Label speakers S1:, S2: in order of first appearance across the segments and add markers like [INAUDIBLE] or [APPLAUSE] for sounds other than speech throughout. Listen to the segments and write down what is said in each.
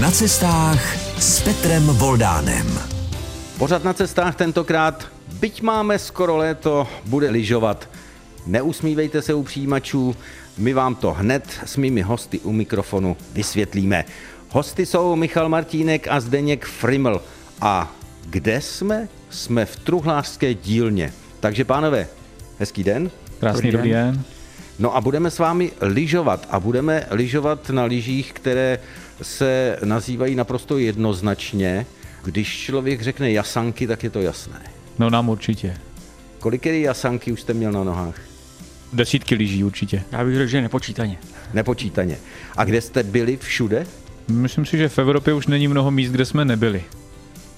S1: Na cestách s Petrem Voldánem.
S2: Pořád na cestách tentokrát, byť máme skoro léto, bude lyžovat. Neusmívejte se u přijímačů, my vám to hned s mými hosty u mikrofonu vysvětlíme. Hosty jsou Michal Martínek a Zdeněk Friml. A kde jsme? Jsme v truhlářské dílně. Takže pánové, hezký den.
S3: Krásný dobrý den. den.
S2: No a budeme s vámi lyžovat a budeme lyžovat na lyžích, které se nazývají naprosto jednoznačně. Když člověk řekne jasanky, tak je to jasné.
S3: No nám určitě.
S2: Kolik jasanky už jste měl na nohách?
S3: Desítky lyží určitě.
S4: Já bych řekl, že nepočítaně.
S2: Nepočítaně. A kde jste byli všude?
S3: Myslím si, že v Evropě už není mnoho míst, kde jsme nebyli.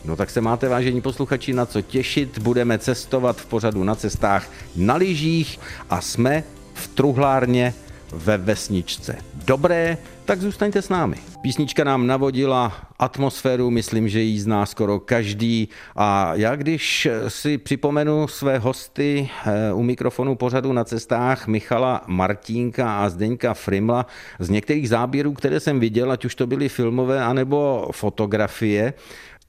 S2: No tak se máte, vážení posluchači, na co těšit. Budeme cestovat v pořadu na cestách na lyžích a jsme v truhlárně ve vesničce. Dobré, tak zůstaňte s námi. Písnička nám navodila atmosféru, myslím, že ji zná skoro každý. A já když si připomenu své hosty eh, u mikrofonu pořadu na cestách Michala Martínka a Zdeňka Frimla z některých záběrů, které jsem viděl, ať už to byly filmové anebo fotografie,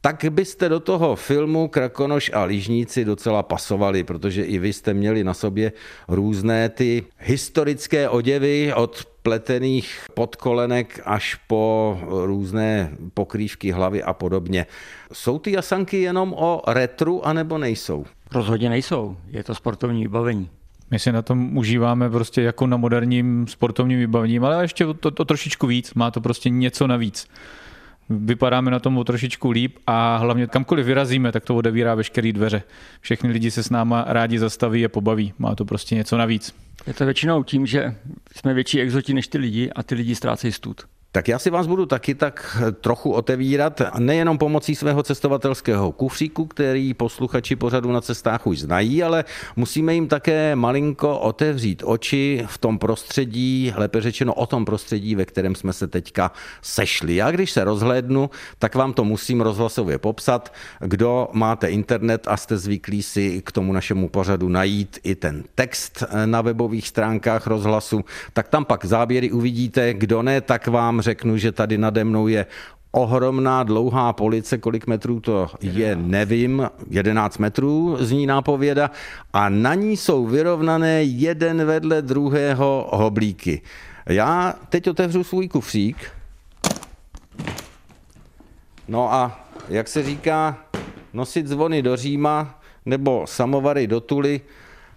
S2: tak byste do toho filmu Krakonoš a Lížníci docela pasovali, protože i vy jste měli na sobě různé ty historické oděvy od pletených podkolenek až po různé pokrývky hlavy a podobně. Jsou ty jasanky jenom o retru, anebo nejsou?
S4: Rozhodně nejsou. Je to sportovní vybavení.
S3: My si na tom užíváme prostě jako na moderním sportovním vybavení, ale ještě to, to trošičku víc. Má to prostě něco navíc vypadáme na tom o trošičku líp a hlavně kamkoliv vyrazíme, tak to odevírá veškeré dveře. Všechny lidi se s náma rádi zastaví a pobaví. Má to prostě něco navíc.
S4: Je to většinou tím, že jsme větší exoti než ty lidi a ty lidi ztrácejí stud.
S2: Tak já si vás budu taky tak trochu otevírat, nejenom pomocí svého cestovatelského kufříku, který posluchači pořadu na cestách už znají, ale musíme jim také malinko otevřít oči v tom prostředí, lépe řečeno o tom prostředí, ve kterém jsme se teďka sešli. Já když se rozhlédnu, tak vám to musím rozhlasově popsat. Kdo máte internet a jste zvyklí si k tomu našemu pořadu najít i ten text na webových stránkách rozhlasu, tak tam pak záběry uvidíte. Kdo ne, tak vám řeknu, že tady nade mnou je ohromná dlouhá police, kolik metrů to je, nevím, 11 metrů zní nápověda a na ní jsou vyrovnané jeden vedle druhého hoblíky. Já teď otevřu svůj kufřík. No a jak se říká, nosit zvony do Říma nebo samovary do Tuly,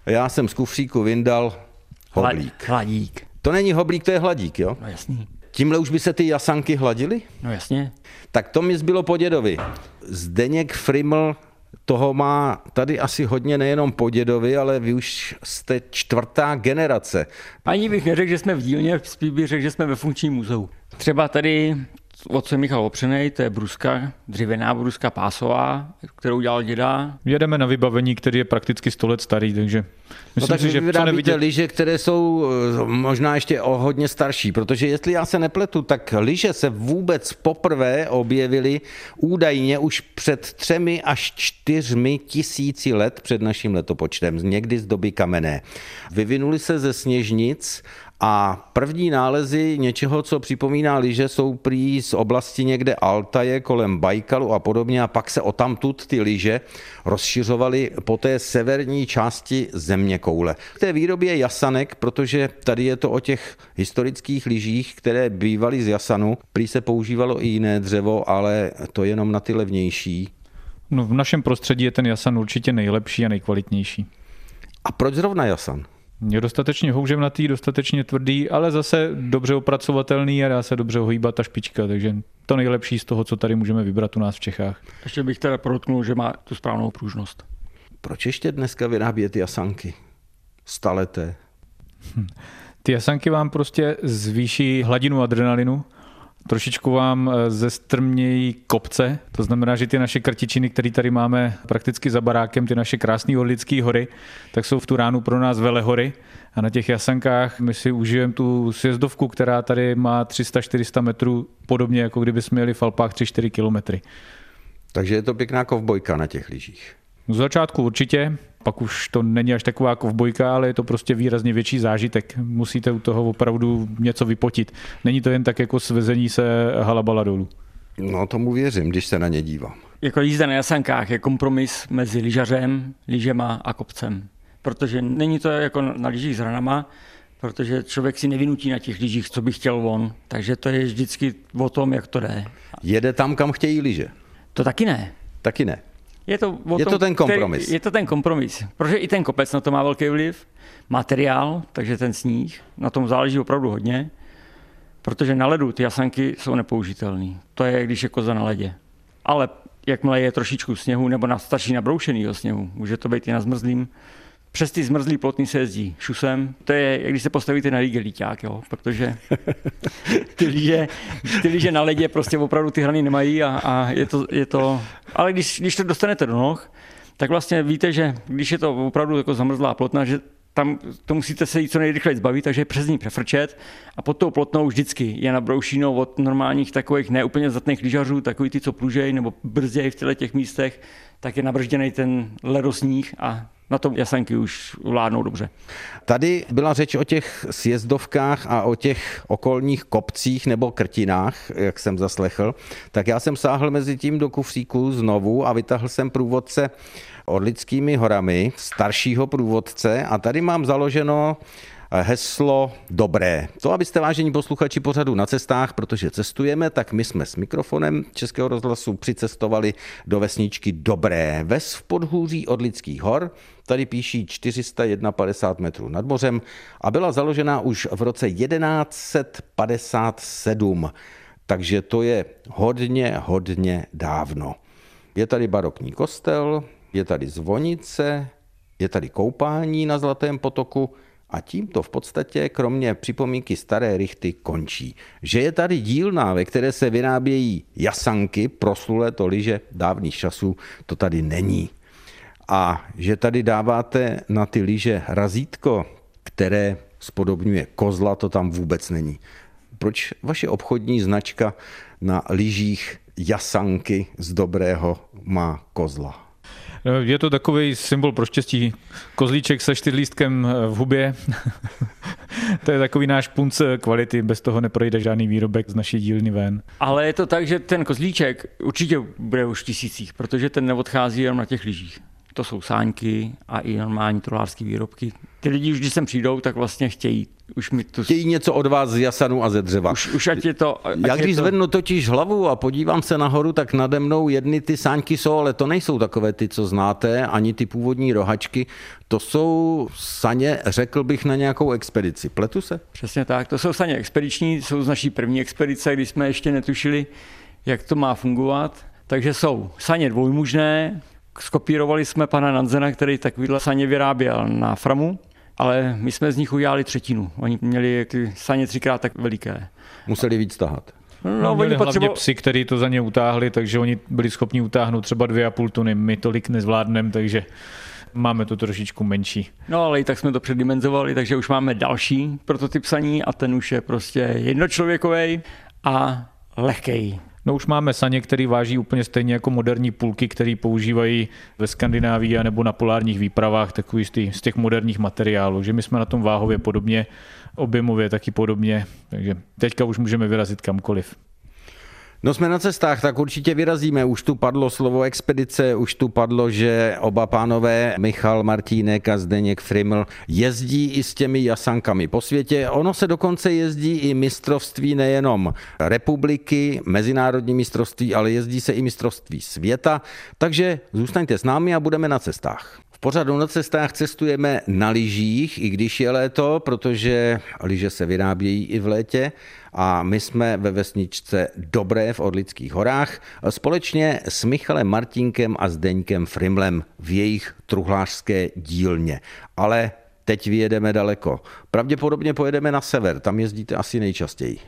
S2: já jsem z kufříku vyndal hoblík.
S4: Hladík.
S2: To není hoblík, to je hladík, jo?
S4: No jasný.
S2: Tímhle už by se ty jasanky hladily?
S4: No jasně.
S2: Tak to mi zbylo po dědovi. Zdeněk Friml toho má tady asi hodně nejenom po dědovi, ale vy už jste čtvrtá generace.
S4: Ani bych neřekl, že jsme v dílně, spíš bych řekl, že jsme ve funkčním muzeu. Třeba tady Otce Michal Opřenej, to je bruska, dřevěná bruska pásová, kterou dělal děda.
S3: Jedeme na vybavení, který je prakticky 100 let starý, takže
S2: myslím no tak si, že vy co nevidět... lyže, které jsou eh, možná ještě o hodně starší, protože jestli já se nepletu, tak lyže se vůbec poprvé objevily údajně už před třemi až čtyřmi tisíci let před naším letopočtem, někdy z doby kamenné. Vyvinuli se ze sněžnic a první nálezy něčeho, co připomíná lyže, jsou prý z oblasti někde Altaje kolem Bajkalu a podobně a pak se o tamtud ty lyže rozšiřovaly po té severní části země koule. V té výrobě jasanek, protože tady je to o těch historických lyžích, které bývaly z jasanu, prý se používalo i jiné dřevo, ale to jenom na ty levnější.
S3: No, v našem prostředí je ten jasan určitě nejlepší a nejkvalitnější.
S2: A proč zrovna jasan?
S3: Je dostatečně houževnatý, dostatečně tvrdý, ale zase dobře opracovatelný a dá se dobře ohýbat ta špička, takže to nejlepší z toho, co tady můžeme vybrat u nás v Čechách.
S4: Ještě bych teda podotknul, že má tu správnou pružnost.
S2: Proč ještě dneska vyrábět ty jasanky? Staleté.
S3: Hm. Ty jasanky vám prostě zvýší hladinu adrenalinu, trošičku vám eh, zestrmějí kopce, to znamená, že ty naše krtičiny, které tady máme prakticky za barákem, ty naše krásné orlické hory, tak jsou v tu ránu pro nás velehory a na těch jasankách my si užijeme tu sjezdovku, která tady má 300-400 metrů, podobně jako kdyby jsme jeli v Alpách 3-4 kilometry.
S2: Takže je to pěkná kovbojka na těch lyžích.
S3: Z začátku určitě, pak už to není až taková kovbojka, ale je to prostě výrazně větší zážitek. Musíte u toho opravdu něco vypotit. Není to jen tak jako svezení se halabala dolů.
S2: No tomu věřím, když se na ně dívám.
S4: Jako jízda na jasankách je kompromis mezi lyžařem, lyžema a kopcem. Protože není to jako na lyžích s ranama, protože člověk si nevynutí na těch lyžích, co by chtěl on. Takže to je vždycky o tom, jak to jde.
S2: Jede tam, kam chtějí lyže?
S4: To taky ne.
S2: Taky ne.
S4: Je to, o
S2: je
S4: tom,
S2: to ten kompromis.
S4: Který, je to ten kompromis. Protože i ten kopec na to má velký vliv. Materiál, takže ten sníh, na tom záleží opravdu hodně. Protože na ledu ty jasanky jsou nepoužitelné. To je, když je koza na ledě. Ale jakmile je trošičku sněhu nebo na starší nabroušenýho sněhu, může to být i na zmrzlým, přes ty zmrzlý plotny se jezdí šusem. To je, jak když se postavíte na líge líťák, jo? protože [LAUGHS] ty líže, ty líže na ledě prostě opravdu ty hrany nemají a, a je, to, je to... Ale když, když to dostanete do noh, tak vlastně víte, že když je to opravdu jako zamrzlá plotna, že tam to musíte se jí co nejrychleji zbavit, takže přes ní přefrčet a pod tou plotnou vždycky je nabroušínou od normálních takových neúplně zatných lyžařů, takový ty, co plužej nebo brzdějí v těch místech, tak je nabržděný ten ledosníh a na tom jasanky už vládnou dobře.
S2: Tady byla řeč o těch sjezdovkách a o těch okolních kopcích nebo krtinách, jak jsem zaslechl. Tak já jsem sáhl mezi tím do kufříku znovu a vytahl jsem průvodce Orlickými horami, staršího průvodce a tady mám založeno heslo dobré. To, abyste vážení posluchači pořadu na cestách, protože cestujeme, tak my jsme s mikrofonem Českého rozhlasu přicestovali do vesničky Dobré. Ves v podhůří Orlických hor, tady píší 451 metrů nad mořem a byla založena už v roce 1157. Takže to je hodně, hodně dávno. Je tady barokní kostel, je tady zvonice, je tady koupání na Zlatém potoku a tím to v podstatě, kromě připomínky staré rychty, končí. Že je tady dílna, ve které se vyrábějí jasanky, proslulé to liže dávných časů, to tady není. A že tady dáváte na ty lyže razítko, které spodobňuje kozla, to tam vůbec není. Proč vaše obchodní značka na lyžích jasanky z dobrého má kozla?
S3: No, je to takový symbol pro štěstí. Kozlíček se čtyřlístkem eh, v hubě. [LAUGHS] to je takový náš punc kvality, bez toho neprojde žádný výrobek z naší dílny ven.
S4: Ale je to tak, že ten kozlíček určitě bude už v tisících, protože ten neodchází jenom na těch lyžích. To jsou sáňky a i normální trolářské výrobky. Ty lidi už, když sem přijdou, tak vlastně chtějí už mi to...
S2: Chtějí něco od vás z jasanu a ze dřeva.
S4: Už, už ať je to... Ať
S2: Já když
S4: to...
S2: zvednu totiž hlavu a podívám se nahoru, tak nade mnou jedny ty sáňky jsou, ale to nejsou takové ty, co znáte, ani ty původní rohačky. To jsou saně, řekl bych, na nějakou expedici. Pletu se?
S4: Přesně tak. To jsou saně expediční, jsou z naší první expedice, kdy jsme ještě netušili, jak to má fungovat. Takže jsou saně dvojmužné, skopírovali jsme pana Nanzena, který takovýhle saně vyráběl na Framu ale my jsme z nich udělali třetinu. Oni měli ty saně třikrát tak veliké.
S2: Museli víc tahat.
S3: No, no měli potřebo... hlavně psi, kteří to za ně utáhli, takže oni byli schopni utáhnout třeba dvě a půl tuny. My tolik nezvládneme, takže máme to trošičku menší.
S4: No ale i tak jsme to předimenzovali, takže už máme další prototyp saní a ten už je prostě jednočlověkový a lehký.
S3: No už máme saně, který váží úplně stejně jako moderní půlky, které používají ve Skandinávii nebo na polárních výpravách, takový z, z těch moderních materiálů. Že my jsme na tom váhově podobně, objemově taky podobně, takže teďka už můžeme vyrazit kamkoliv.
S2: No jsme na cestách, tak určitě vyrazíme. Už tu padlo slovo expedice, už tu padlo, že oba pánové, Michal Martínek a Zdeněk Friml, jezdí i s těmi jasankami po světě. Ono se dokonce jezdí i mistrovství nejenom republiky, mezinárodní mistrovství, ale jezdí se i mistrovství světa. Takže zůstaňte s námi a budeme na cestách. V pořadu na cestách cestujeme na lyžích, i když je léto, protože lyže se vyrábějí i v létě a my jsme ve vesničce Dobré v Orlických horách společně s Michalem Martinkem a Zdeňkem Frimlem v jejich truhlářské dílně. Ale teď vyjedeme daleko. Pravděpodobně pojedeme na sever, tam jezdíte asi nejčastěji.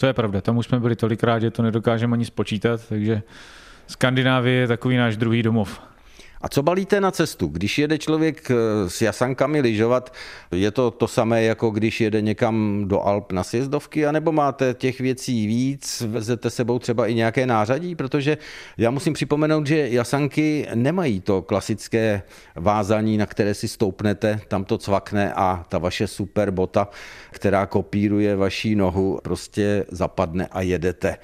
S3: To je pravda, tam už jsme byli tolikrát, že to nedokážeme ani spočítat, takže Skandinávie je takový náš druhý domov.
S2: A co balíte na cestu? Když jede člověk eh, s jasankami lyžovat, je to to samé, jako když jede někam do Alp na sjezdovky, anebo máte těch věcí víc, vezete sebou třeba i nějaké nářadí, protože já musím připomenout, že jasanky nemají to klasické vázání, na které si stoupnete, tam to cvakne a ta vaše super bota, která kopíruje vaší nohu, prostě zapadne a jedete.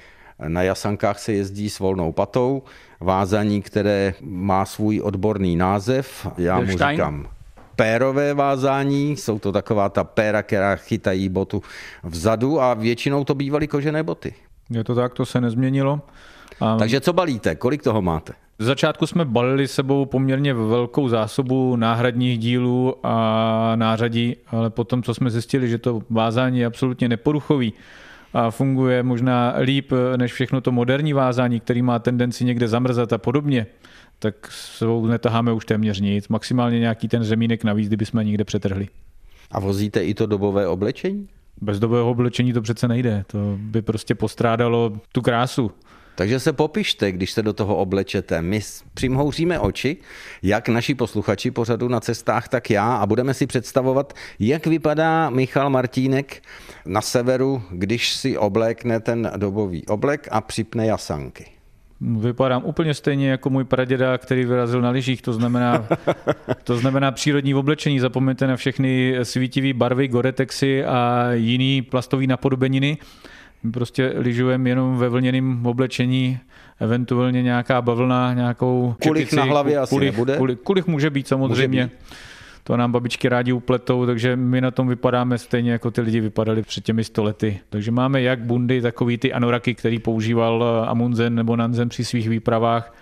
S2: Na jasankách se jezdí s volnou patou, vázání, které má svůj odborný název. Já mu říkám pérové vázání, jsou to taková ta péra, která chytají botu vzadu a většinou to bývaly kožené boty.
S3: Je to tak, to se nezměnilo. A
S2: Takže co balíte? Kolik toho máte?
S3: Z začátku jsme balili sebou poměrně velkou zásobu náhradních dílů a nářadí, ale potom, co jsme zjistili, že to vázání je absolutně neporuchový a funguje možná líp než všechno to moderní vázání, který má tendenci někde zamrzat a podobně, tak sebou netaháme už téměř nic. Maximálně nějaký ten řemínek navíc, kdyby jsme někde přetrhli.
S2: A vozíte i to dobové oblečení?
S3: Bez dobového oblečení to přece nejde. To by prostě postrádalo tu krásu.
S2: Takže se popište, když se do toho oblečete. My přimhouříme oči, jak naši posluchači pořadu na cestách, tak já a budeme si představovat, jak vypadá Michal Martínek na severu, když si oblékne ten dobový oblek a připne jasanky.
S3: Vypadám úplně stejně jako můj praděda, který vyrazil na lyžích, to znamená, [LAUGHS] to znamená přírodní oblečení. Zapomeňte na všechny svítivé barvy, goretexy a jiný plastový napodobeniny. My prostě lyžujeme jenom ve vlněném oblečení, eventuálně nějaká bavlna, nějakou
S2: Kulich
S3: čepici.
S2: na hlavě asi
S3: kulich,
S2: nebude?
S3: Kulich, kulich může být samozřejmě.
S2: Může
S3: To nám babičky rádi upletou, takže my na tom vypadáme stejně jako ty lidi vypadali před těmi stolety. Takže máme jak bundy, takový ty anoraky, který používal Amundsen nebo Nansen při svých výpravách,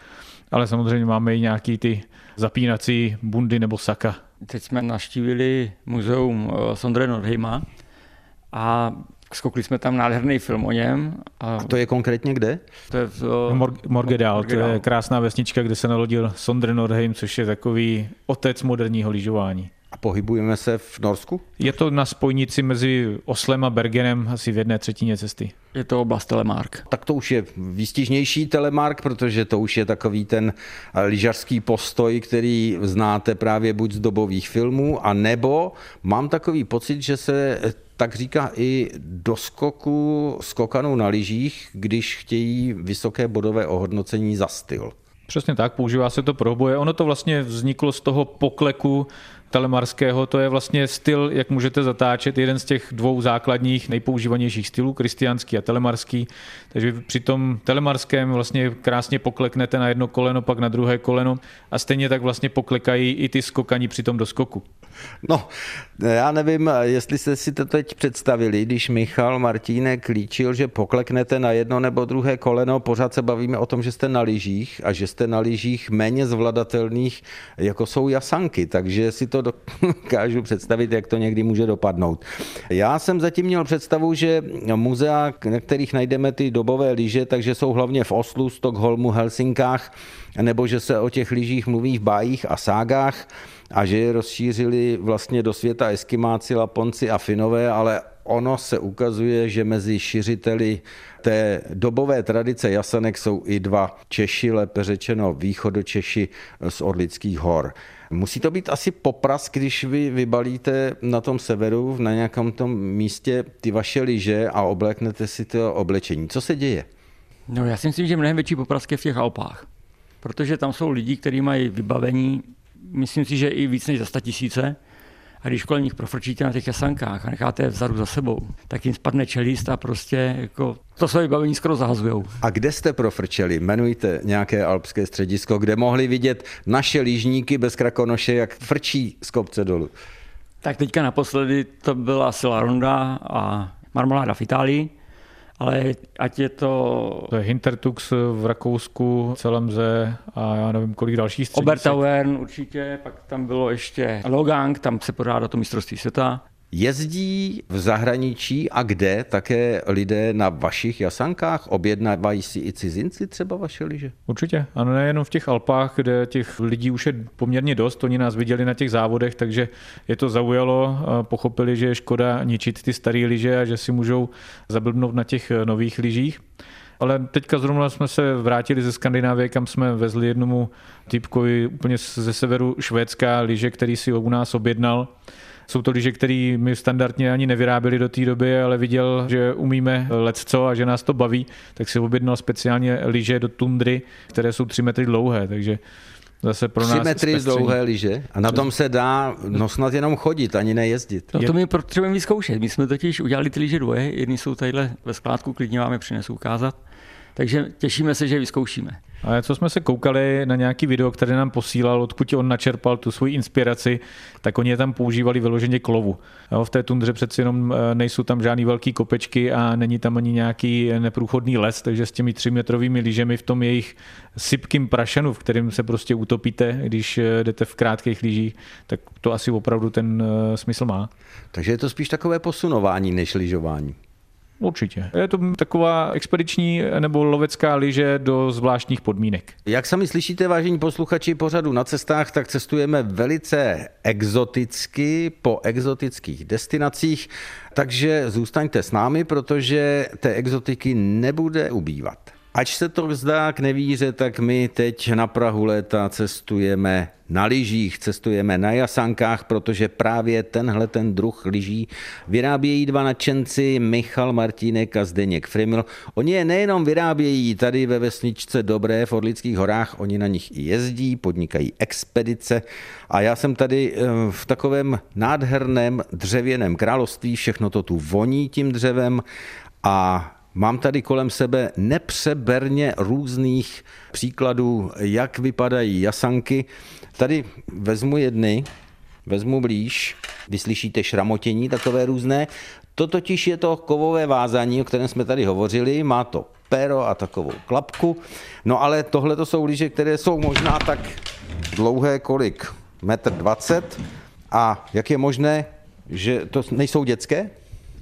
S3: ale samozřejmě máme i nějaký ty zapínací bundy nebo saka.
S4: Teď jsme naštívili muzeum eh, Sondre Nordheima a skokli jsme tam nádherný film o něm. A
S2: A to je konkrétně kde?
S4: to je v,
S3: Mor- Morgedal, to je
S4: Morgedal.
S3: krásná vesnička, kde se narodil Sondre Nordheim, což je takový otec moderního lyžování.
S2: A pohybujeme se v Norsku?
S3: Je to na spojnici mezi Oslem a Bergenem asi v jedné třetině cesty.
S4: je to oblast Telemark.
S2: Tak to už je výstižnější telemark, protože to už je takový ten lyžařský postoj, který znáte právě buď z dobových filmů, a nebo mám takový pocit, že se tak říká i do skoku skokanou na lyžích, když chtějí vysoké bodové ohodnocení za styl.
S3: Přesně tak, používá se to pro boje. Ono to vlastně vzniklo z toho pokleku telemarského, to je vlastně styl, jak můžete zatáčet, jeden z těch dvou základních nejpoužívanějších stylů, kristiánský a telemarský. Takže při tom telemarském vlastně krásně pokleknete na jedno koleno, pak na druhé koleno a stejně tak vlastně poklekají i ty skokani při tom doskoku.
S2: No, já nevím, jestli jste si to teď představili, když Michal Martínek líčil, že pokleknete na jedno nebo druhé koleno, pořád se bavíme o tom, že jste na lyžích a že jste na lyžích méně zvladatelných, jako jsou jasanky, takže si to [LAUGHS] dokážu představit, jak to někdy může dopadnout. Já jsem zatím měl představu, že muzea, na kterých najdeme ty dobové lyže, takže jsou hlavně v Oslu, Stockholmu, Helsinkách, nebo že se o těch lyžích mluví v bájích a ságách a že je rozšířili vlastně do světa Eskimáci, Laponci a Finové, ale ono se ukazuje, že mezi šiřiteli té dobové tradice jasanek jsou i dva Češi, lépe řečeno východočeši z Orlických hor. Musí to být asi popras, když vy vybalíte na tom severu, na nějakém tom místě ty vaše lyže a obléknete si to oblečení. Co se děje?
S4: No, já si myslím, že mnohem větší poprask je v těch Alpách. Protože tam jsou lidi, kteří mají vybavení, myslím si, že i víc než za 100 tisíce. A když kolem nich profrčíte na těch jasankách a necháte je vzadu za sebou, tak jim spadne čelist a prostě jako to své vybavení skoro zahazujou.
S2: A kde jste profrčeli? Jmenujte nějaké alpské středisko, kde mohli vidět naše lížníky bez krakonoše, jak frčí z kopce dolů.
S4: Tak teďka naposledy to byla Sila Ronda a Marmoláda v Itálii, ale ať je to
S3: To je Hintertux v Rakousku, Celemze a já nevím, kolik dalších středisek.
S4: Obertauern určitě, pak tam bylo ještě Logang, tam se pořádá to mistrovství světa.
S2: Jezdí v zahraničí a kde také lidé na vašich jasankách? Objednávají si i cizinci třeba vaše lyže?
S3: Určitě. Ano, nejenom v těch Alpách, kde těch lidí už je poměrně dost, oni nás viděli na těch závodech, takže je to zaujalo, a pochopili, že je škoda ničit ty staré lyže a že si můžou zablbnout na těch nových lyžích. Ale teďka zrovna jsme se vrátili ze Skandinávie, kam jsme vezli jednomu typkovi úplně ze severu Švédska lyže, který si u nás objednal. Jsou to lyže, které my standardně ani nevyráběli do té doby, ale viděl, že umíme lecco a že nás to baví, tak si objednal speciálně lyže do tundry, které jsou 3 metry dlouhé, takže zase pro nás
S2: Tři metry
S3: zpestření.
S2: dlouhé lyže a na tom se dá no snad jenom chodit, ani nejezdit.
S4: No to my potřebujeme vyzkoušet. My jsme totiž udělali ty lyže dvoje, jedny jsou tadyhle ve skládku, klidně vám je přinesu ukázat. Takže těšíme se, že je vyzkoušíme.
S3: A co jsme se koukali na nějaký video, které nám posílal, odkud on načerpal tu svoji inspiraci, tak oni je tam používali vyloženě klovu. Jo, v té tundře přeci jenom eh, nejsou tam žádný velký kopečky a není tam ani nějaký neprůchodný les, takže s těmi třimetrovými lyžemi v tom jejich sypkým prašenu, v kterém se prostě utopíte, když eh, jdete v krátkých lyžích, tak to asi opravdu ten eh, smysl má.
S2: Takže je to spíš takové posunování než lyžování.
S3: Určitě. Je to taková expediční nebo lovecká lyže do zvláštních podmínek.
S2: Jak sami slyšíte, vážení posluchači pořadu na cestách, tak cestujeme velice exoticky po exotických destinacích, takže zůstaňte s námi, protože té exotiky nebude ubývat. Ač se to zdá k nevíře, tak my teď na Prahu léta cestujeme na lyžích, cestujeme na jasankách, protože právě tenhle ten druh lyží vyrábějí dva nadšenci Michal Martínek a Zdeněk Frimil. Oni je nejenom vyrábějí tady ve vesničce Dobré v Orlických horách, oni na nich i jezdí, podnikají expedice a já jsem tady eh, v takovém nádherném dřevěném království, všechno to tu voní tím dřevem a Mám tady kolem sebe nepřeberně různých příkladů, jak vypadají jasanky. Tady vezmu jedny, vezmu blíž, vyslyšíte šramotění takové různé. To totiž je to kovové vázání, o kterém jsme tady hovořili. Má to pero a takovou klapku. No ale tohle to jsou lyže, které jsou možná tak dlouhé kolik? Metr dvacet. A jak je možné, že to nejsou dětské?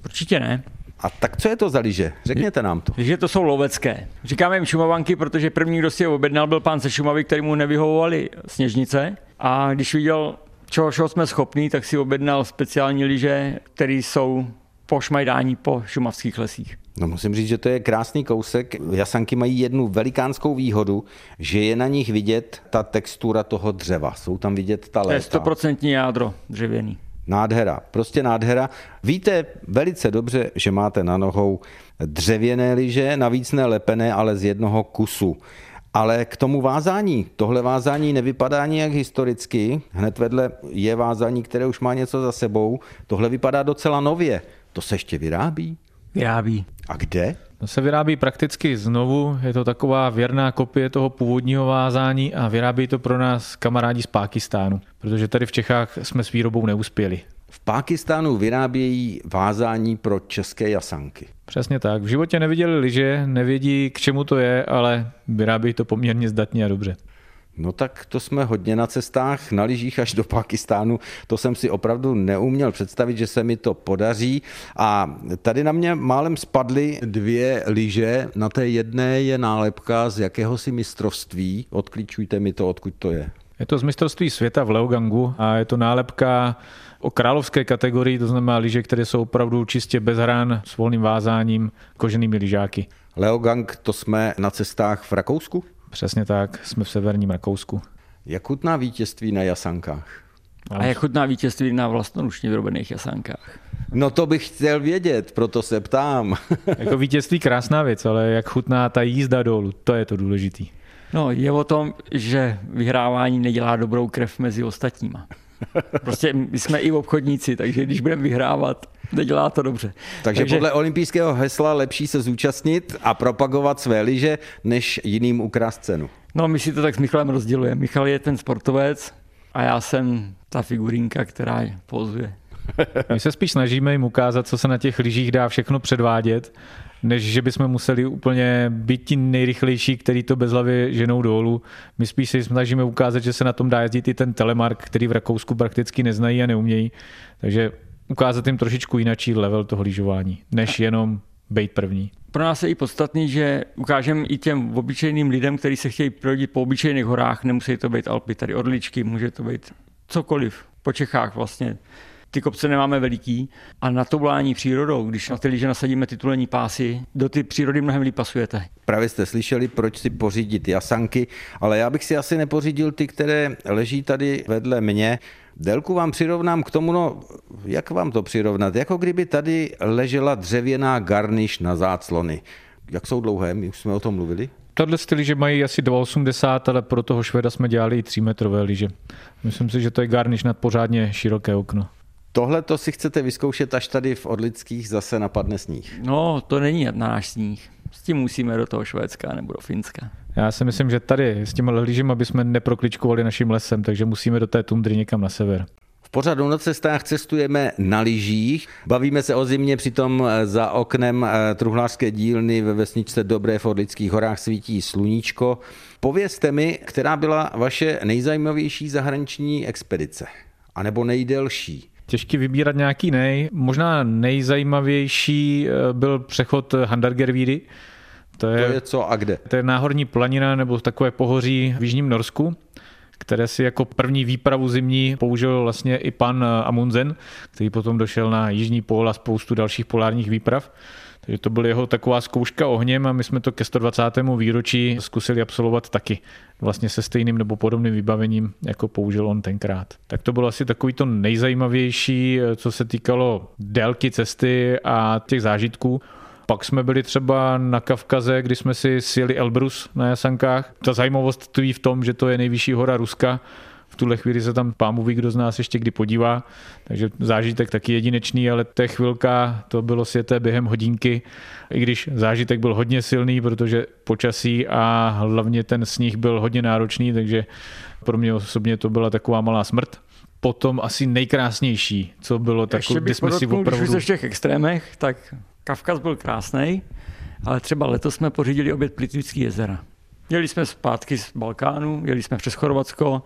S4: Určitě ne.
S2: A tak co je to za lyže? Řekněte nám to.
S4: Lyže to jsou lovecké. Říkáme jim šumovanky, protože první, kdo si je objednal, byl pán se Šumavy, který mu nevyhovovaly sněžnice. A když viděl, čeho, čeho jsme schopní, tak si objednal speciální lyže, které jsou po šmajdání po šumavských lesích.
S2: No musím říct, že to je krásný kousek. Jasanky mají jednu velikánskou výhodu, že je na nich vidět ta textura toho dřeva. Jsou tam vidět ta léta. To je
S4: stoprocentní jádro dřevěný.
S2: Nádhera, prostě nádhera. Víte velice dobře, že máte na nohou dřevěné lyže, navíc ne lepené, ale z jednoho kusu. Ale k tomu vázání, tohle vázání nevypadá nijak historicky, hned vedle je vázání, které už má něco za sebou, tohle vypadá docela nově. To se ještě vyrábí?
S4: Vyrábí.
S2: A kde?
S3: Se vyrábí prakticky znovu, je to taková věrná kopie toho původního vázání a vyrábí to pro nás kamarádi z Pákistánu, protože tady v Čechách jsme s výrobou neuspěli.
S2: V Pákistánu vyrábějí vázání pro české jasanky.
S3: Přesně tak. V životě neviděli liže, nevědí, k čemu to je, ale vyrábějí to poměrně zdatně a dobře.
S2: No tak to jsme hodně na cestách, na lyžích až do Pakistánu. To jsem si opravdu neuměl představit, že se mi to podaří. A tady na mě málem spadly dvě lyže. Na té jedné je nálepka z jakéhosi mistrovství. Odklíčujte mi to, odkud to je.
S3: Je to z mistrovství světa v Leogangu a je to nálepka o královské kategorii, to znamená lyže, které jsou opravdu čistě bez hrán, s volným vázáním, koženými lyžáky.
S2: Leogang, to jsme na cestách v Rakousku?
S3: Přesně tak, jsme v severním Rakousku.
S2: Jak chutná vítězství na jasankách?
S4: A jak chutná vítězství na vlastnoručně vyrobených jasankách?
S2: No to bych chtěl vědět, proto se ptám. [LAUGHS]
S3: jako vítězství krásná věc, ale jak chutná ta jízda dolů, to je to důležitý.
S4: No, je o tom, že vyhrávání nedělá dobrou krev mezi ostatníma. [LAUGHS] Prostě my jsme i obchodníci, takže když budeme vyhrávat, nedělá to dobře.
S2: Takže, takže podle olympijského hesla lepší se zúčastnit a propagovat své lyže, než jiným ukrást cenu.
S4: No, my si to tak s Michalem rozdělujeme. Michal je ten sportovec a já jsem ta figurinka, která pozuje.
S3: My se spíš snažíme jim ukázat, co se na těch lyžích dá všechno předvádět, než že bychom museli úplně být ti nejrychlejší, který to bezhlavě ženou dolů. My spíš se snažíme ukázat, že se na tom dá jezdit i ten telemark, který v Rakousku prakticky neznají a neumějí. Takže ukázat jim trošičku jináčí level toho lyžování, než jenom být první.
S4: Pro nás je i podstatný, že ukážeme i těm obyčejným lidem, kteří se chtějí provodit po obyčejných horách, nemusí to být Alpy, tady Orličky, může to být cokoliv po Čechách vlastně. Ty kopce nemáme veliký a na to volání přírodou, když na ty lyže nasadíme titulní pásy, do ty přírody mnohem líp pasujete.
S2: Právě jste slyšeli, proč si pořídit jasanky, ale já bych si asi nepořídil ty, které leží tady vedle mě. Délku vám přirovnám k tomu, no, jak vám to přirovnat? Jako kdyby tady ležela dřevěná garniš na záclony. Jak jsou dlouhé? My už jsme o tom mluvili.
S3: Tohle styly, že mají asi 2,80, ale pro toho šveda jsme dělali i 3 metrové lyže. Myslím si, že to je garniš nad pořádně široké okno.
S2: Tohle to si chcete vyzkoušet, až tady v Odlických zase napadne sníh.
S4: No, to není na náš sníh. S tím musíme do toho Švédska nebo do Finska.
S3: Já si myslím, že tady s těma lyžemi bychom neprokličkovali naším lesem, takže musíme do té tundry někam na sever.
S2: V pořadu na cestách cestujeme na lyžích. Bavíme se o zimě, přitom za oknem eh, truhlářské dílny ve vesničce Dobré v Orlických horách svítí sluníčko. Povězte mi, která byla vaše nejzajímavější zahraniční expedice? A nebo nejdelší?
S3: Těžký vybírat nějaký nej. Možná nejzajímavější eh, byl přechod Handargervídy.
S2: To je, to je co a kde?
S3: To je náhorní planina nebo takové pohoří v Jižním Norsku které si jako první výpravu zimní použil vlastně i pan Amundsen, který potom došel na jižní pól a spoustu dalších polárních výprav. Takže to byla jeho taková zkouška ohněm a my jsme to ke 120. výročí zkusili absolvovat taky. Vlastně se stejným nebo podobným vybavením, jako použil on tenkrát. Tak to bylo asi takový to nejzajímavější, co se týkalo délky cesty a těch zážitků. Pak jsme byli třeba na Kavkaze, kdy jsme si sjeli Elbrus na Jasankách. Ta zajímavost tví v tom, že to je nejvyšší hora Ruska. V tuhle chvíli se tam pámu ví, kdo z nás ještě kdy podívá, takže zážitek taky jedinečný, ale je chvilka, to bylo světé během hodinky, i když zážitek byl hodně silný, protože počasí a hlavně ten sníh byl hodně náročný, takže pro mě osobně to byla taková malá smrt potom asi nejkrásnější, co bylo takové,
S4: kdy jsme si opravdu... Když v těch extrémech, tak Kavkaz byl krásný, ale třeba letos jsme pořídili oběd Plitvický jezera. Jeli jsme zpátky z Balkánu, jeli jsme přes Chorvatsko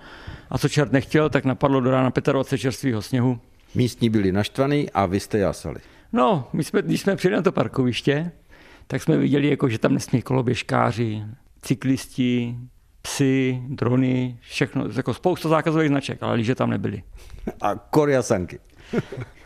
S4: a co čert nechtěl, tak napadlo do rána 25 čerstvého sněhu.
S2: Místní byli naštvaní a vy jste jasali.
S4: No, my jsme, když jsme přijeli na to parkoviště, tak jsme viděli, jako, že tam nesmí koloběžkáři, cyklisti, psy, drony, všechno, jako spousta zákazových značek, ale líže tam nebyly.
S2: A koriasanky. [LAUGHS]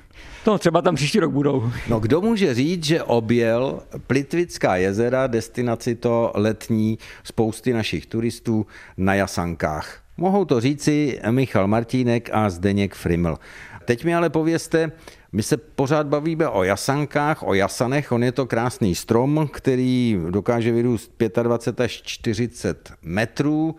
S4: No, třeba tam příští rok budou.
S2: No, kdo může říct, že objel Plitvická jezera, destinaci to letní spousty našich turistů na Jasankách? Mohou to říci Michal Martínek a Zdeněk Friml. Teď mi ale povězte, my se pořád bavíme o jasankách, o jasanech. On je to krásný strom, který dokáže vyrůst 25 až 40 metrů.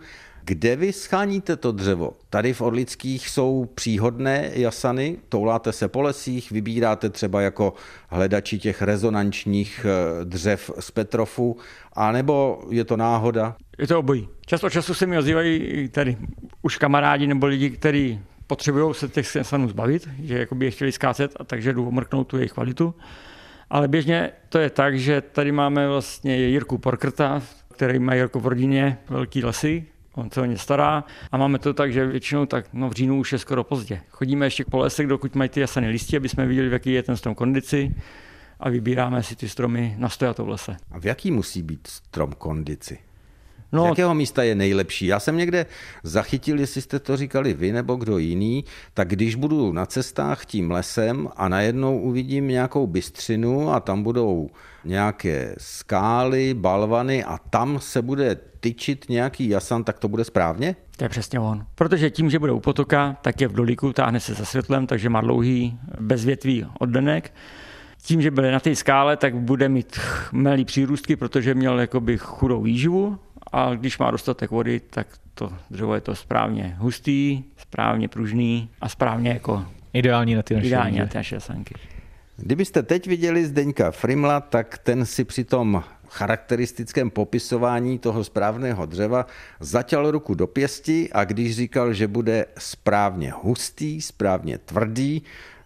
S2: Kde vy scháníte to dřevo? Tady v Orlických jsou příhodné jasany, touláte se po lesích, vybíráte třeba jako hledači těch rezonančních eh, dřev z Petrofu, anebo je to náhoda?
S4: Je to obojí. Čas od času se mi ozývají tady už kamarádi nebo lidi, kteří potřebují se těch jasanů zbavit, že jakoby je chtěli skácet, a takže jdu omrknout tu jejich kvalitu. Ale běžně to je tak, že tady máme vlastně Jirku Porkrta, který má Jirku v rodině velký lesy, on se o ně stará a máme to tak, že většinou tak no v říjnu už je skoro pozdě. Chodíme ještě po lesech, dokud mají ty jasany listí, aby jsme viděli, v jaký je ten strom kondici a vybíráme si ty stromy na stojatou v lese.
S2: A v jaký musí být strom kondici? No, Z jakého místa je nejlepší? Já jsem někde zachytil, jestli jste to říkali vy nebo kdo jiný, tak když budu na cestách tím lesem a najednou uvidím nějakou bystřinu a tam budou nějaké skály, balvany a tam se bude tyčit nějaký jasan, tak to bude správně?
S4: To je přesně on. Protože tím, že bude u potoka, tak je v dolíku, táhne se za světlem, takže má dlouhý bezvětvý oddenek. Tím, že byl na té skále, tak bude mít melý přírůstky, protože měl jakoby chudou výživu a když má dostatek vody, tak to dřevo je to správně hustý, správně pružný a správně jako
S3: ideální na ty naše,
S4: ideální na ty naše sanky.
S2: Kdybyste teď viděli Zdeňka Frimla, tak ten si při tom charakteristickém popisování toho správného dřeva zatěl ruku do pěsti a když říkal, že bude správně hustý, správně tvrdý,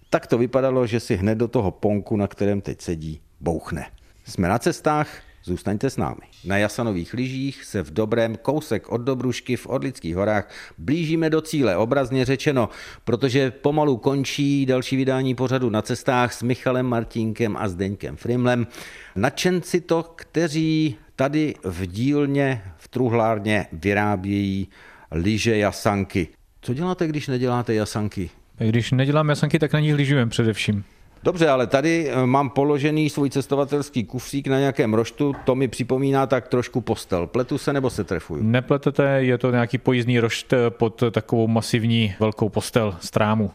S2: tak to vypadalo, že si hned do toho ponku, na kterém teď sedí, bouchne. Jsme na cestách, Zůstaňte s námi. Na Jasanových lyžích se v dobrém kousek od Dobrušky v Orlických horách blížíme do cíle, obrazně řečeno, protože pomalu končí další vydání pořadu na cestách s Michalem Martínkem a Zdeňkem Frimlem. Nadšenci to, kteří tady v dílně, v truhlárně vyrábějí lyže jasanky. Co děláte, když neděláte jasanky?
S3: Když nedělám jasanky, tak na nich lyžujeme především.
S2: Dobře, ale tady eh, mám položený svůj cestovatelský kufřík na nějakém roštu, to mi připomíná tak trošku postel. Pletu se nebo se trefuju?
S3: Nepletete, je to nějaký pojízdný rošt eh, pod takovou masivní velkou postel strámu.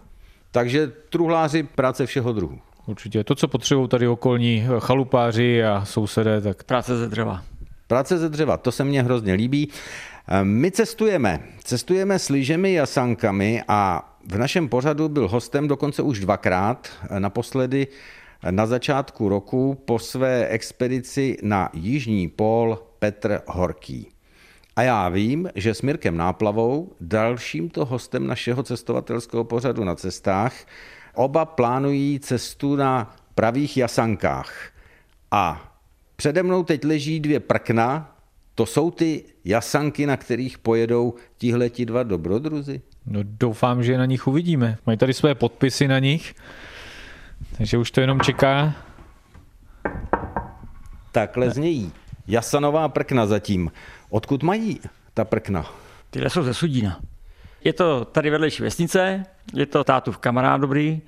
S2: Takže truhláři práce všeho druhu.
S3: Určitě. To, co potřebují tady okolní eh, chalupáři a sousedé, tak...
S4: Práce ze dřeva.
S2: Práce ze dřeva, to se mně hrozně líbí. My cestujeme. Cestujeme s lyžemi a sankami a v našem pořadu byl hostem dokonce už dvakrát. Naposledy na začátku roku po své expedici na Jižní pól Petr Horký. A já vím, že s Mirkem Náplavou, dalším to hostem našeho cestovatelského pořadu na cestách, oba plánují cestu na pravých jasankách. A přede mnou teď leží dvě prkna, to jsou ty jasanky, na kterých pojedou tihleti dva dobrodruzi?
S3: No doufám, že na nich uvidíme. Mají tady své podpisy na nich, takže už to jenom čeká.
S2: Takhle znějí. Jasanová prkna zatím. Odkud mají ta prkna?
S4: Tyhle jsou ze Sudína. Je to tady vedlejší vesnice, je to tátův kamarád dobrý,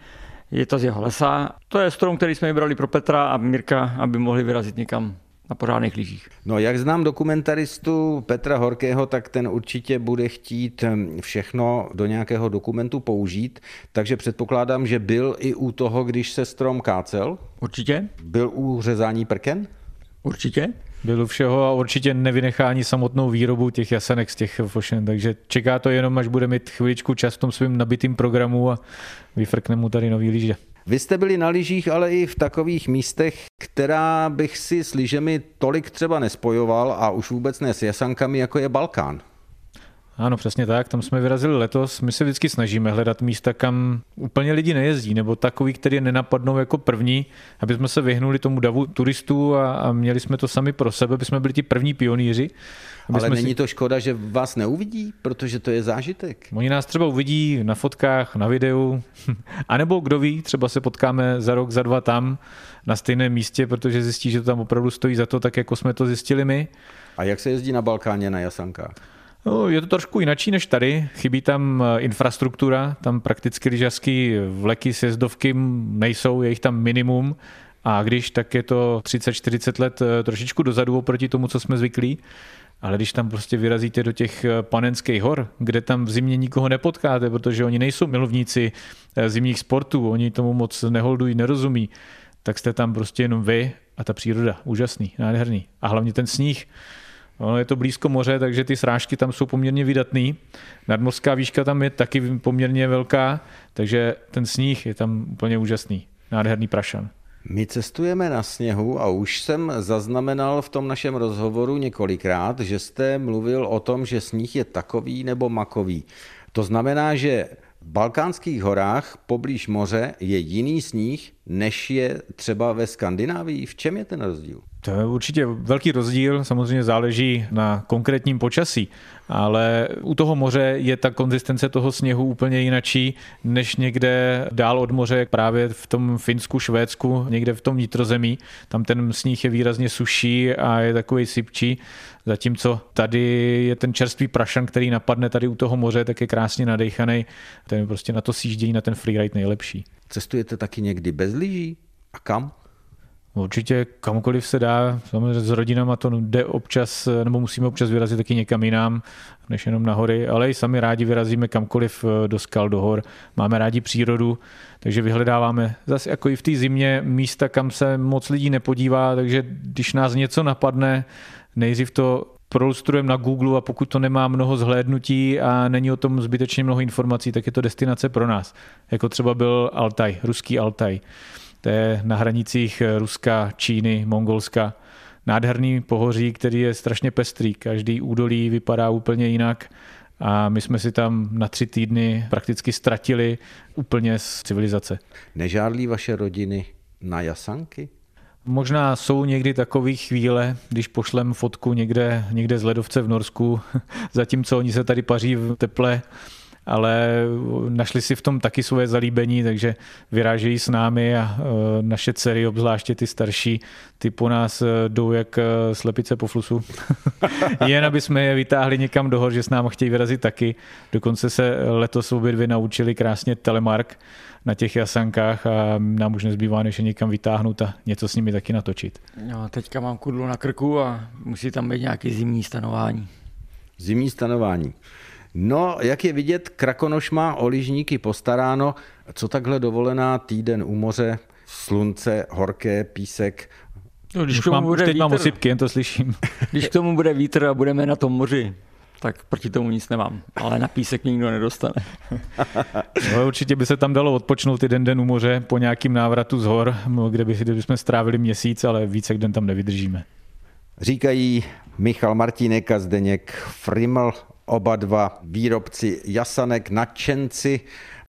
S4: je to z jeho lesa. To je strom, který jsme vybrali pro Petra a Mirka, aby mohli vyrazit někam na pořádných lyžích.
S2: No, jak znám dokumentaristu Petra Horkého, tak ten určitě bude chtít hm, všechno do nějakého dokumentu použít, takže předpokládám, že byl i u toho, když se strom kácel.
S4: Určitě?
S2: Byl u řezání prken?
S4: Určitě.
S3: Byl u všeho a určitě nevynechá ani samotnou výrobu těch jasenek z těch fošen, takže čeká to jenom, až bude mít chviličku čas v tom svým nabitým programu a vyfrkne mu tady nový lyže.
S2: Vy jste byli na lyžích, ale i v takových místech, která bych si s lyžemi tolik třeba nespojoval a už vůbec ne s jasankami, jako je Balkán.
S3: Ano, přesně tak, tam jsme vyrazili letos. My se vždycky snažíme hledat místa, kam úplně lidi nejezdí, nebo takový, který nenapadnou jako první, aby jsme se vyhnuli tomu davu turistů a, a měli jsme to sami pro sebe, aby jsme byli ti první pionýři.
S2: Ale není si... to škoda, že vás neuvidí, protože to je zážitek.
S3: Oni nás třeba uvidí na fotkách, na videu, [LAUGHS] anebo kdo ví, třeba se potkáme za rok, za dva tam na stejném místě, protože zjistí, že to tam opravdu stojí za to, tak jako jsme to zjistili my.
S2: A jak se jezdí na Balkáně na Jasankách?
S3: No, je to trošku jinačí než tady. Chybí tam eh, infrastruktura, tam prakticky lyžařský vleky, sjezdovky nejsou, je jich tam minimum. A když, tak je to 30-40 let eh, trošičku dozadu oproti tomu, co jsme zvyklí. Ale když tam prostě vyrazíte do těch eh, panenských hor, kde tam v zimě nikoho nepotkáte, protože oni nejsou milovníci zimních sportů, oni tomu moc neholdují, nerozumí, tak jste tam prostě jenom vy a ta příroda. Úžasný, nádherný. A hlavně ten sníh. Ono je to blízko moře, takže ty srážky tam jsou poměrně vydatný. Nadmořská výška tam je taky poměrně velká, takže ten sníh je tam úplně úžasný. Nádherný prašan.
S2: My cestujeme na sněhu a už jsem zaznamenal v tom našem rozhovoru několikrát, že jste mluvil o tom, že sníh je takový nebo makový. To znamená, že v Balkánských horách poblíž moře je jiný sníh, než je třeba ve Skandinávii. V čem je ten rozdíl?
S3: To je určitě velký rozdíl, samozřejmě záleží na konkrétním počasí, ale u toho moře je ta konzistence toho sněhu úplně jinačí, než někde dál od moře, právě v tom Finsku, Švédsku, někde v tom vnitrozemí. Tam ten sníh je výrazně suší a je takový sypčí, zatímco tady je ten čerstvý prašan, který napadne tady u toho moře, tak je krásně nadejchaný. Ten je prostě na to sjíždění, na ten freeride nejlepší.
S2: Cestujete taky někdy bez lyží? A kam?
S3: Určitě kamkoliv se dá, samozřejmě s rodinama to jde občas, nebo musíme občas vyrazit taky někam jinam, než jenom na hory, ale i sami rádi vyrazíme kamkoliv eh, do skal, do hor. Máme rádi přírodu, takže vyhledáváme zase jako i v té zimě místa, kam se moc lidí nepodívá, takže když nás něco napadne, nejdřív to prolustrujeme na Google a pokud to nemá mnoho zhlédnutí a není o tom zbytečně mnoho informací, tak je to destinace pro nás. Jako třeba byl Altaj, ruský Altaj. To je na hranicích Ruska, Číny, Mongolska. Nádherný pohoří, který je strašně pestrý. Každý údolí vypadá úplně jinak a my jsme si tam na tři týdny prakticky ztratili úplně z civilizace.
S2: Nežádlí vaše rodiny na jasanky?
S3: Možná jsou někdy takové chvíle, když pošlem fotku někde, někde z ledovce v Norsku, [LAUGHS] zatímco oni se tady paří v teple ale našli si v tom taky svoje zalíbení, takže vyrážejí s námi a e, naše dcery, obzvláště ty starší, ty po nás e, jdou jak e, slepice po flusu. [LAUGHS] Jen aby jsme je vytáhli někam do hor, že s námi chtějí vyrazit taky. Dokonce se letos obě dvě naučili krásně telemark na těch jasankách a nám už nezbývá, než je někam vytáhnout a něco s nimi taky natočit.
S4: No, teďka mám kudlu na krku a musí tam být nějaký zimní stanování.
S2: Zimní stanování. No, jak je vidět, Krakonoš má o lyžníky postaráno. Co takhle dovolená týden u moře, slunce, horké, písek.
S3: No, když už mám, bude teď vítr, mám osypky, jen to slyším. [LAUGHS]
S4: Když k tomu bude vítr a budeme na tom moři, tak proti tomu nic nemám. Ale na písek nikdo nedostane. [LAUGHS]
S3: no, určitě by se tam dalo odpočnout jeden den u moře po nějakým návratu z hor, kde, by, kde bychom strávili měsíc, ale více den tam nevydržíme.
S2: Říkají Michal Martínek a Zdeněk Friml, oba dva výrobci jasanek, nadšenci,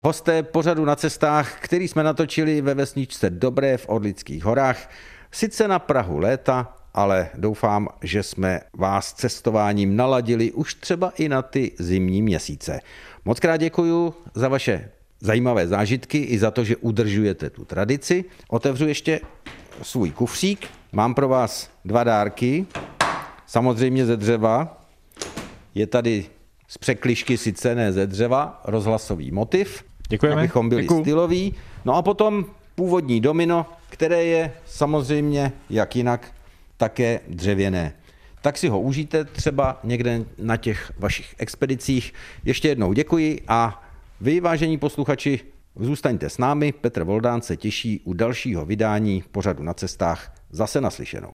S2: hosté pořadu na cestách, který jsme natočili ve vesničce Dobré v Orlických horách, sice na Prahu léta, ale doufám, že jsme vás cestováním naladili už třeba i na ty zimní měsíce. Moc krát děkuji za vaše zajímavé zážitky i za to, že udržujete tu tradici. Otevřu ještě svůj kufřík. Mám pro vás dva dárky, samozřejmě ze dřeva. Je tady z překlišky sice ne ze dřeva, rozhlasový motiv,
S3: Děkujeme.
S2: abychom byli
S3: Děkuju.
S2: styloví. No a potom původní domino, které je samozřejmě, jak jinak, také dřevěné. Tak si ho užijte třeba někde na těch vašich expedicích. Ještě jednou děkuji a vy, vážení posluchači, zůstaňte s námi. Petr Voldán se těší u dalšího vydání pořadu na cestách zase naslyšenou.